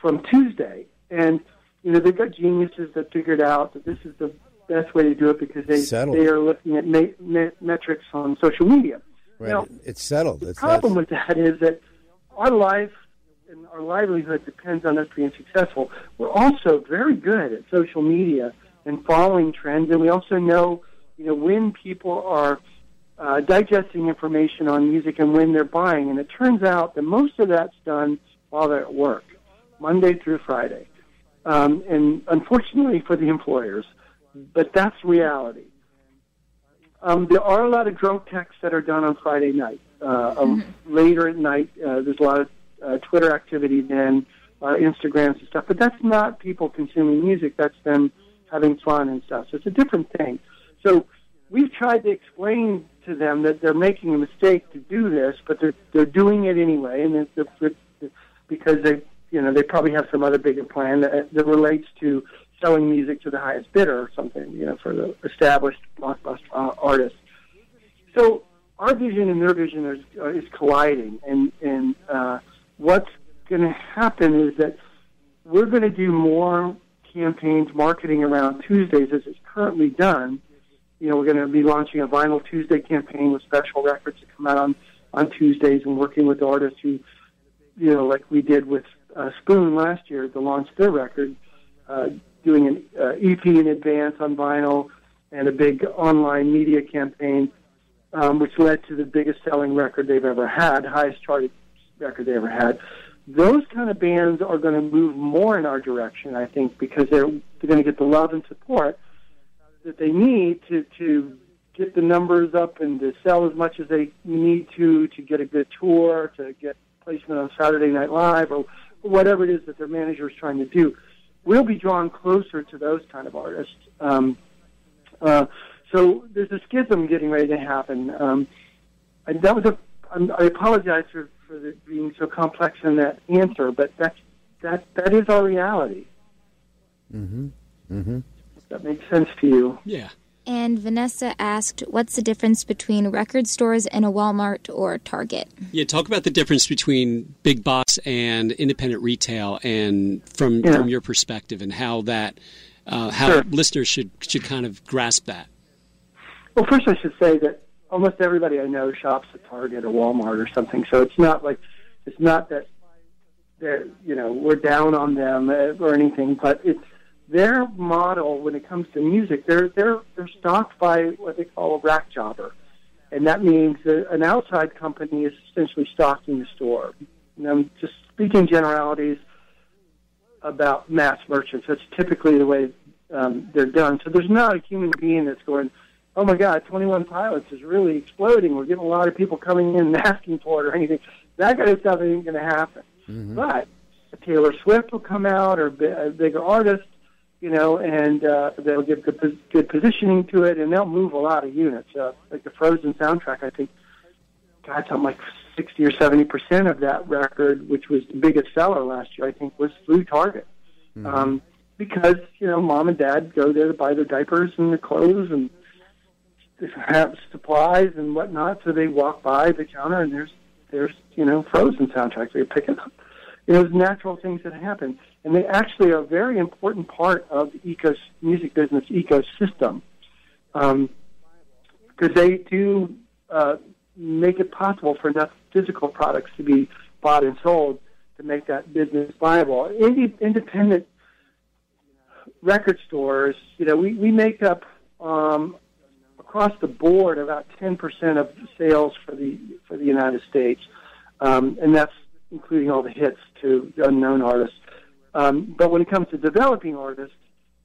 from Tuesday. And, you know, they've got geniuses that figured out that this is the best way to do it because they, Settled. they are looking at ma- me- metrics on social media. Right. Now, it's settled. the It's problem that's- with that is that our life and our livelihood depends on us being successful. We're also very good at social media and following trends, and we also know, you know, when people are uh, digesting information on music and when they're buying. And it turns out that most of that's done while they're at work, Monday through Friday. Um, and unfortunately for the employers, but that's reality. Um, there are a lot of drunk texts that are done on Friday night. Uh, um, later at night, uh, there's a lot of uh, Twitter activity then, uh, Instagrams and stuff. But that's not people consuming music. That's them having fun and stuff. So it's a different thing. So we've tried to explain to them that they're making a mistake to do this, but they're they're doing it anyway, and it's, it's, it's because they you know they probably have some other bigger plan that, that relates to selling music to the highest bidder or something, you know, for the established blockbuster uh, artists. So our vision and their vision is, uh, is colliding, and and uh, what's going to happen is that we're going to do more campaigns, marketing around Tuesdays as it's currently done. You know, we're going to be launching a Vinyl Tuesday campaign with special records that come out on on Tuesdays, and working with artists who, you know, like we did with uh, Spoon last year to launch their record, uh, doing an uh, EP in advance on vinyl and a big online media campaign, um, which led to the biggest selling record they've ever had, highest charted record they ever had. Those kind of bands are going to move more in our direction, I think, because they're, they're going to get the love and support that they need to, to get the numbers up and to sell as much as they need to, to get a good tour, to get placement on Saturday Night Live, or whatever it is that their manager is trying to do. We'll be drawn closer to those kind of artists. Um, uh, so there's a schism getting ready to happen. Um, and that was a. I'm, I apologize for for the, being so complex in that answer, but that's that that is our reality. Mm-hmm. Mm-hmm. If that makes sense to you. Yeah. And Vanessa asked, "What's the difference between record stores and a Walmart or Target?" Yeah, talk about the difference between big box and independent retail, and from Yeah. from your perspective, and how that uh, how Sure. listeners should should kind of grasp that. Well, first I should say that almost everybody I know shops at Target or Walmart or something. So it's not like it's not that that you know we're down on them uh, or anything, but it's their model when it comes to music. They're they're they're stocked by what they call a rack jobber, and that means that an outside company is essentially stocking the store. And I'm just speaking generalities about mass merchants. That's typically the way um, they're done. So there's not a human being that's going, oh my God, 21 Pilots is really exploding. We're getting a lot of people coming in and asking for it or anything. That kind of stuff ain't going to happen. But a Taylor Swift will come out or a bigger artist, you know, and uh, they'll give good, good positioning to it, and they'll move a lot of units. Uh, like the Frozen soundtrack, I think, God, something like 60 or 70 percent of that record, which was the biggest seller last year, I think, was through Target. Um, because, you know, mom and dad go there to buy their diapers and their clothes and have supplies and whatnot, so they walk by the counter and there's there's you know Frozen soundtracks they pick it up. You know, those natural things that happen, and they actually are a very important part of the ecos music business ecosystem, because they do uh, make it possible for enough physical products to be bought and sold to make that business viable. Indi- independent record stores, you know, we, we make up um, across the board about 10% of sales for the for the United States, um, and that's including all the hits to unknown artists. Um, but when it comes to developing artists,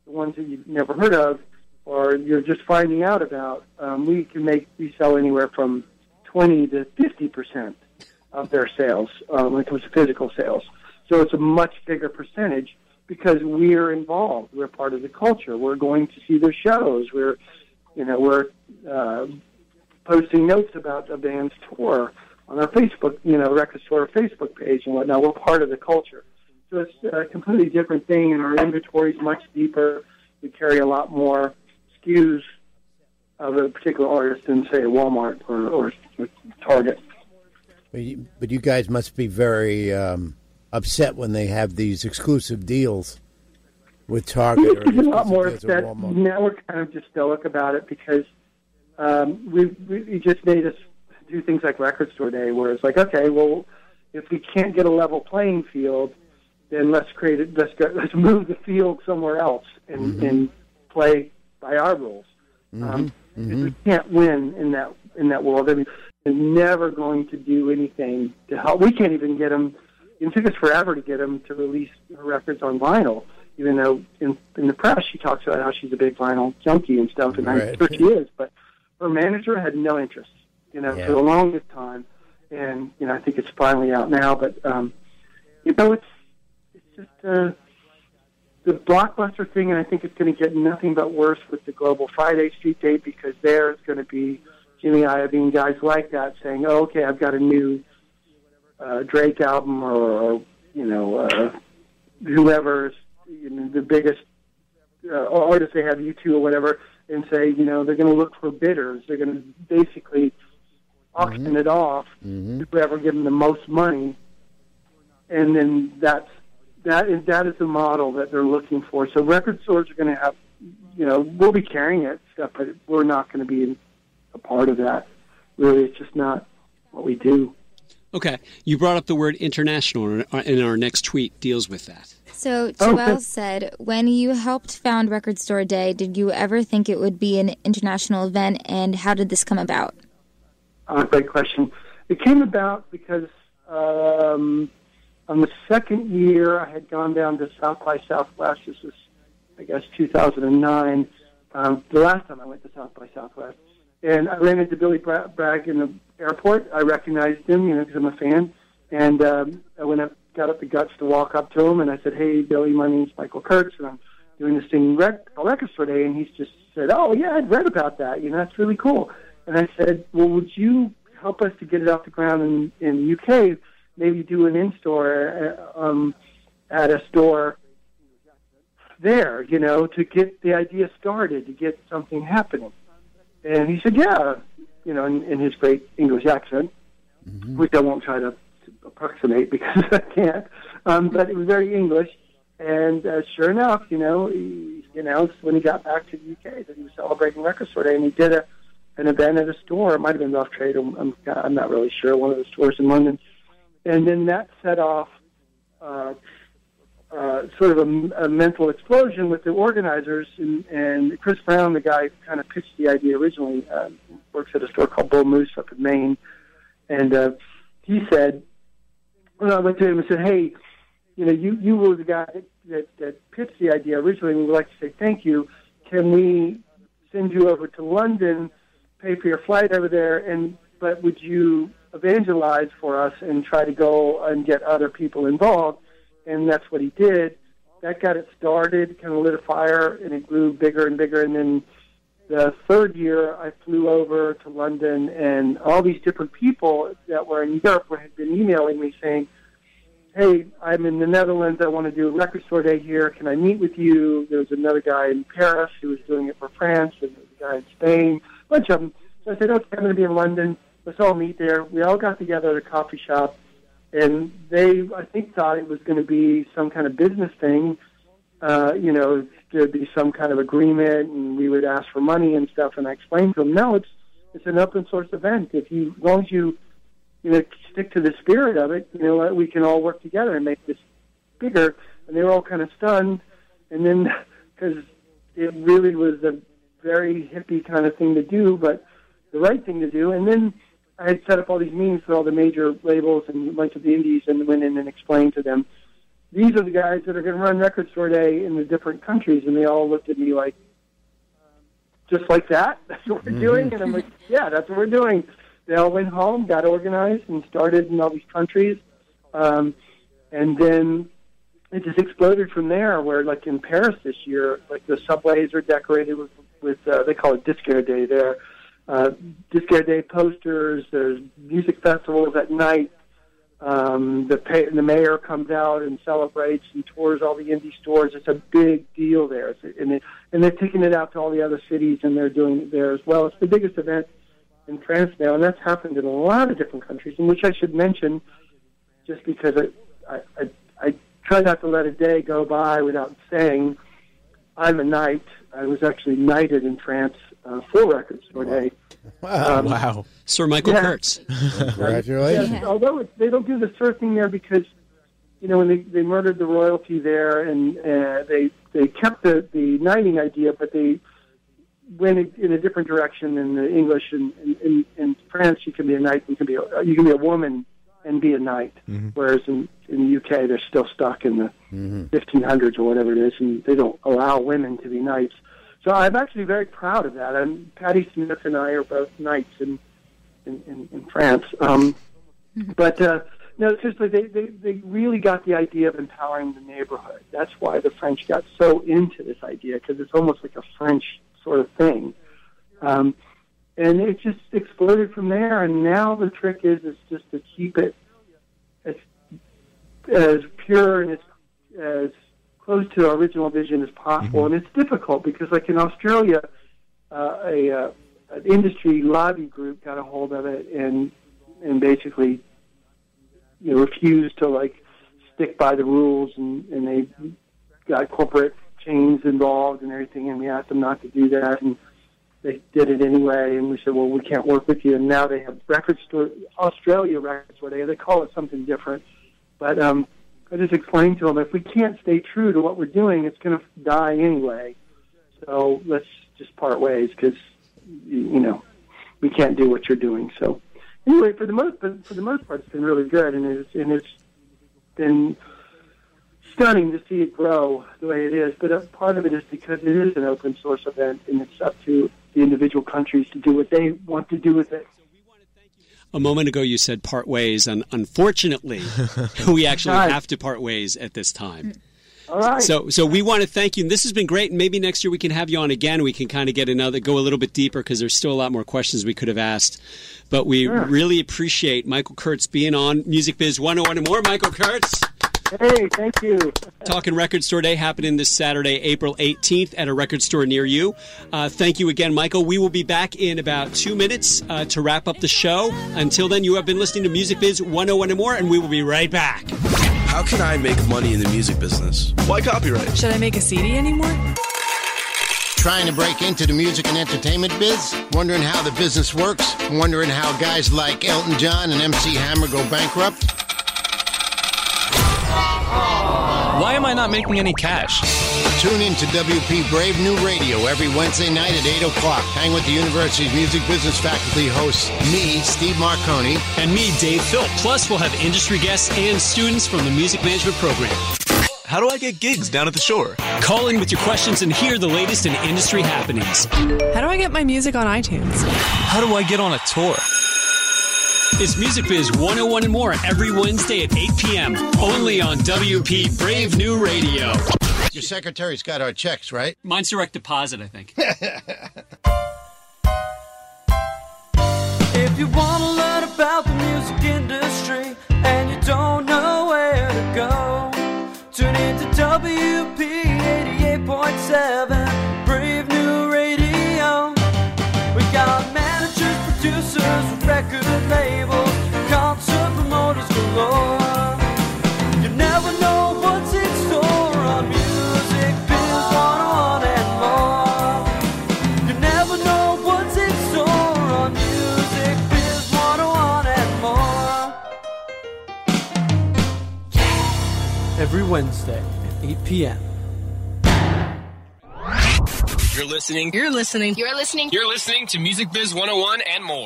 the ones that you've never heard of or you're just finding out about, um, we can make we sell anywhere from 20 to 50% of their sales um, when it comes to physical sales. So it's a much bigger percentage because we're involved. We're part of the culture. We're going to see their shows. We're, you know, we're uh, posting notes about the band's tour on our Facebook, you know, record store Facebook page and whatnot. We're part of the culture. So it's a completely different thing, and our inventory is much deeper. We carry a lot more SKUs of a particular artist than, say, Walmart or, or, or Target. But you, but you guys must be very um, upset when they have these exclusive deals with Target or [LAUGHS] a lot more upset. Now we're kind of just stoic about it because um, we we just made us do things like Record Store Day, where it's like, okay, well, if we can't get a level playing field, then let's create it. Let's go, let's move the field somewhere else and and play by our rules. Um, because We can't win in that in that world. I mean, they're never going to do anything to help. We can't even get them. It took us forever to get them to release her records on vinyl. Even though in in the press she talks about how she's a big vinyl junkie and stuff, and I'm sure she is. But her manager had no interest, you know, Yeah. for the longest time. And you know, I think it's finally out now. But um, you know, it's just uh, the blockbuster thing, and I think it's going to get nothing but worse with the global Friday street date because there's going to be Jimmy Iovine guys like that saying, "Oh, okay, I've got a new uh, Drake album, or, or you know, uh, whoever's you know, the biggest uh, artist they have, you two or whatever, and say, you know, they're going to look for bidders. They're going to basically auction it off to whoever give them the most money, and then that's that is that is the model that they're looking for. So record stores are going to have, you know, we'll be carrying it stuff, but we're not going to be a part of that. Really, it's just not what we do. Okay, you brought up the word international, and our next tweet deals with that. So Joel okay. said, when you helped found Record Store Day, did you ever think it would be an international event, and how did this come about? Uh, great question. It came about because um, on the second year, I had gone down to South by Southwest. This was, I guess, 2009. Um, the last time I went to South by Southwest, and I ran into Billy Bra- Bragg in the airport. I recognized him, you know, because I'm a fan. And um, I went up, got up the guts to walk up to him, and I said, "Hey, Billy, my name's Michael Kurtz, and I'm doing this thing rec- called Record Store Day." And he's just said, "Oh yeah, I'd read about that. You know, that's really cool." And I said, "Well, would you help us to get it off the ground in in UK? Maybe do an in-store uh, um, at a store there, you know, to get the idea started, to get something happening." And he said, "Yeah," you know, in, in his great English accent, which I won't try to, to approximate because [LAUGHS] I can't. Um, but it was very English. And uh, sure enough, you know, he announced when he got back to the UK that he was celebrating Record Store Day, and he did a an event at a store. It might have been Rough Trade. I'm, I'm, I'm not really sure. One of the stores in London, and then that set off uh, uh, sort of a, a mental explosion with the organizers. And, and Chris Brown, the guy who kind of pitched the idea originally, uh, works at a store called Bull Moose up in Maine, and uh, he said, well, I went to him and said, "Hey, you know, you you were the guy that that, that pitched the idea originally. We would like to say thank you. Can we send you over to London, pay for your flight over there, and but would you evangelize for us and try to go and get other people involved? And that's what he did. That got it started, kind of lit a fire, and it grew bigger and bigger. And then the third year, I flew over to London, and all these different people that were in Europe had been emailing me saying, "Hey, I'm in the Netherlands. I want to do a record store day here. Can I meet with you?" There was another guy in Paris who was doing it for France, and there was a guy in Spain, a bunch of them. So I said, "Okay, I'm going to be in London. Let's all meet there." We all got together at a coffee shop, and they, I think, thought it was going to be some kind of business thing. Uh, you know, there'd be some kind of agreement, and we would ask for money and stuff. And I explained to them, "No, it's it's an open source event. If you, as long as you, you know, stick to the spirit of it, you know, we can all work together and make this bigger." And they were all kind of stunned. And then, [LAUGHS] because it really was a very hippie kind of thing to do, but the right thing to do. And then I had set up all these meetings with all the major labels and a bunch of the indies, and went in and explained to them, these are the guys that are going to run Record Store Day in the different countries, and they all looked at me like, just like that. [LAUGHS] That's what we're doing, and I'm like, yeah, that's what we're doing. They all went home, got organized, and started in all these countries, um, and then it just exploded from there. Where like in Paris this year, like the subways are decorated with with uh, they call it Disco Day there. Uh, Disco Day posters. There's music festivals at night. Um, the pay, the mayor comes out and celebrates and tours all the indie stores. It's a big deal there, it's, and it, and they're taking it out to all the other cities, and they're doing it there as well. It's the biggest event in France now, and that's happened in a lot of different countries, in which I should mention, just because I I, I, I try not to let a day go by without saying I'm a knight. I was actually knighted in France uh, for Record Store Day. Um, Wow. Sir Michael Yeah. Kurtz. [LAUGHS] Congratulations. Yes, although it, they don't do the surfing there because, you know, when they, they murdered the royalty there and uh, they they kept the the knighting idea, but they went in- in a different direction in the English. And in, in, in France, you can be a knight, you can be a, you can be a woman and be a knight, whereas in in the UK they're still stuck in the 1500s or whatever it is, and they don't allow women to be knights. So I'm actually very proud of that. And Patti Smith and I are both knights in in, in, in France. Um, but uh, no, seriously, they, they they really got the idea of empowering the neighborhood. That's why the French got so into this idea because it's almost like a French sort of thing. Um, and it just exploded from there. And now the trick is is just to keep it as as pure and as as close to our original vision as possible. And it's difficult because, like in Australia, uh, a uh, an industry lobby group got a hold of it and and basically you know refused to like stick by the rules and and they got corporate chains involved and everything and we asked them not to do that and they did it anyway and we said well we can't work with you. And now they have record store Australia record store day they call it something different. But um I just explained to them if we can't stay true to what we're doing it's going to die anyway so let's just part ways because you, know we can't do what you're doing. So anyway, for the most for the most part, it's been really good, and it's and it's been stunning to see it grow the way it is. But a part of it is because it is an open source event, and it's up to the individual countries to do what they want to do with it. A moment ago, you said part ways, and unfortunately, [LAUGHS] we actually Right. have to part ways at this time. All right. So, so we want to thank you. And this has been great. And maybe next year we can have you on again. We can kind of get another, go a little bit deeper because there's still a lot more questions we could have asked. But we really appreciate Michael Kurtz being on Music Biz 101 and more. Michael Kurtz. Hey, thank you. Talking Record Store Day happening this Saturday, April 18th at a record store near you. Uh, thank you again, Michael. We will be back in about two minutes uh, to wrap up the show. Until then, you have been listening to Music Biz 101 and more, and we will be right back. How can I make money in the music business? Why copyright? Should I make a CD anymore? Trying to break into the music and entertainment biz? Wondering how the business works? Wondering how guys like Elton John and MC Hammer go bankrupt? Why am I not making any cash? Tune in to WP Brave New Radio every Wednesday night at 8 o'clock. Hang with the university's music business faculty hosts, me, Steve Marcone, And me, Dave Philp. Plus, we'll have industry guests and students from the music management program. How do I get gigs down at the shore? Call in with your questions and hear the latest in industry happenings. How do I get my music on iTunes? How do I get on a tour? It's Music Biz 101 and more every Wednesday at 8 p.m. Only on WP Brave New Radio. Your secretary's got our checks, right? Mine's direct deposit, I think. If you want to learn about the music industry and you don't know where to go, tune in to WP 88.7 Wednesday at 8 p.m. You're listening. You're listening. You're listening. You're listening to Music Biz 101 and more.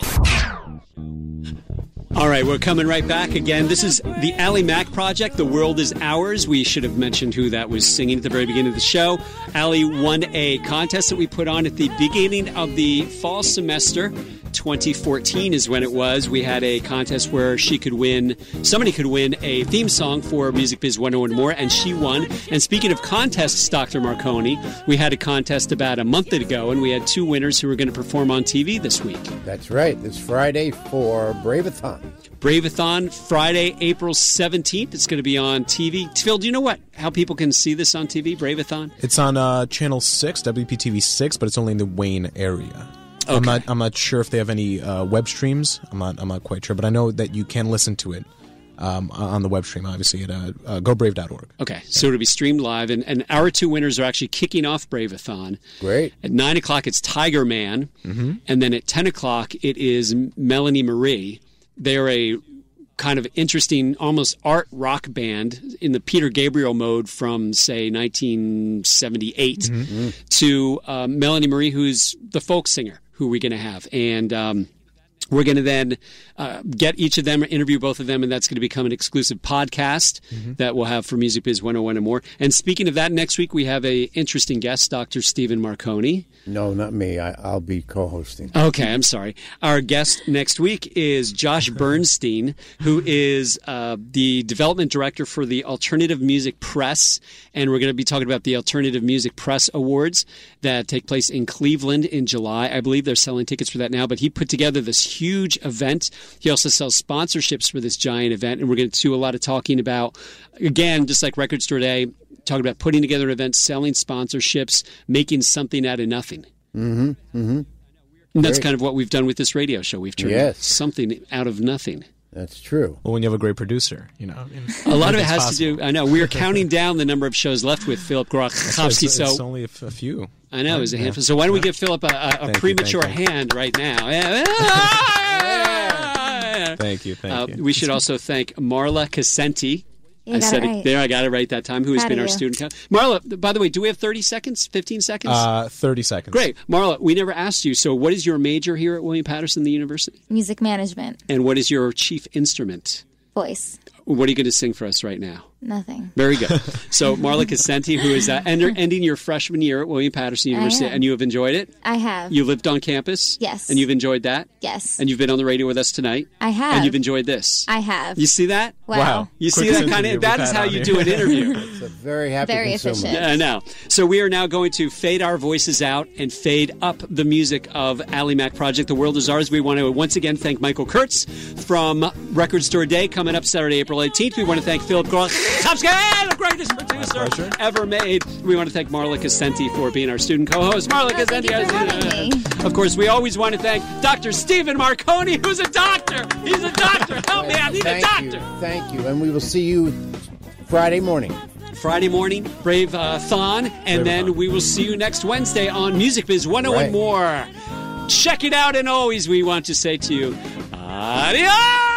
All right, we're coming right back again. This is the Ally Mac project. The world is ours. We should have mentioned who that was singing at the very beginning of the show. Ally won a contest that we put on at the beginning of the fall semester. 2014 is when it was. We had a contest where she could win, somebody could win a theme song for Music Biz 101 more, and she won. And speaking of contests, Dr. Marcone, we had a contest about a month ago, and we had two winners who were going to perform on TV this week. That's right. This Friday for Braveathon. Braveathon, Friday, April 17th. It's going to be on TV. Phil, do you know what? How people can see this on TV, Braveathon? It's on uh, channel six, WPTV six, but it's only in the Wayne area. I'm not. I'm not sure if they have any uh, web streams. I'm not. I'm not quite sure, but I know that you can listen to it um, on the web stream. Obviously at uh, uh, GoBrave.org. Okay, so it'll be streamed live, and, and our two winners are actually kicking off Braveathon. Great. At 9 o'clock, it's Tiger Man, Mm-hmm. and then at 10 o'clock, it is Melanie Marie. They're a kind of interesting, almost art rock band in the Peter Gabriel mode from, say, 1978 Mm-hmm. to um, Melanie Marie, who's the folk singer who are we're going to have. And um, we're going to then uh, get each of them, interview both of them, and that's going to become an exclusive podcast that we'll have for Music Biz 101 and more. And speaking of that, next week we have a interesting guest, Dr. Stephen Marcone. No, not me. I, I'll be co-hosting. Okay, I'm sorry. Our guest next week is Josh [LAUGHS] Bernstein, who is uh, the development director for the Alternative Music Press. And we're going to be talking about the Alternative Music Press Awards that take place in Cleveland in July. I believe they're selling tickets for that now, but he put together this huge event. He also sells sponsorships for this giant event. And we're going to do a lot of talking about, again, just like Record Store Day, talking about putting together an event, selling sponsorships, making something out of nothing. Mm-hmm. Mm-hmm. And that's Great. kind of what we've done with this radio show. We've turned Yes. something out of nothing. That's true. Well, when you have a great producer, you know. A lot of it has possible. to do. I know we are [LAUGHS] counting down the number of shows left with Philip Grokowski. It's, it's So only a, f- a few. I know it was a Yeah. handful. So why don't we give Philip a, a, a Thank you, premature you. hand right now? [LAUGHS] Thank you, thank Uh, you. we should also thank Marla Casenti. You I got said it right. there. I got it right that time. Who has Proud been our you. student? co- Marla, by the way, do we have thirty seconds? Fifteen seconds? Uh, Thirty seconds. Great, Marla. We never asked you. So, what is your major here at William Paterson the University, Music management, and what is your chief instrument? voice, What are you going to sing for us right now? Nothing. Very good. So Marla Casenti, who is uh, ender, ending your freshman year at William Paterson University, and you have enjoyed it. I have. You lived on campus. Yes. And you've enjoyed that. yes. And you've been on the radio with us tonight. I have. And you've enjoyed this. I have. You see that? Wow. You see that kind of. That we've is had how you here. do an interview. [LAUGHS] It's a very happy Very consumer. efficient. Yeah, I know. So we are now going to fade our voices out and fade up the music of Ally Mac Project. The world is ours. We want to once again thank Michael Kurtz from Record Store Day coming up Saturday, April 18th. We want to thank Philip Grokowski, the greatest producer ever made. We want to thank Marla Casenti for being our student co-host. Marla Oh, thank Casenti. you for having me. Of course, we always want to thank Dr. Stephen Marcone, who's a doctor. He's a doctor. Help me, I need a Thank doctor. you. Thank you. And we will see you Friday morning. Friday morning, Brave uh, Thon, and then we will see you next Wednesday on Music Biz 101 Right. more. Check it out, and always we want to say to you, adios!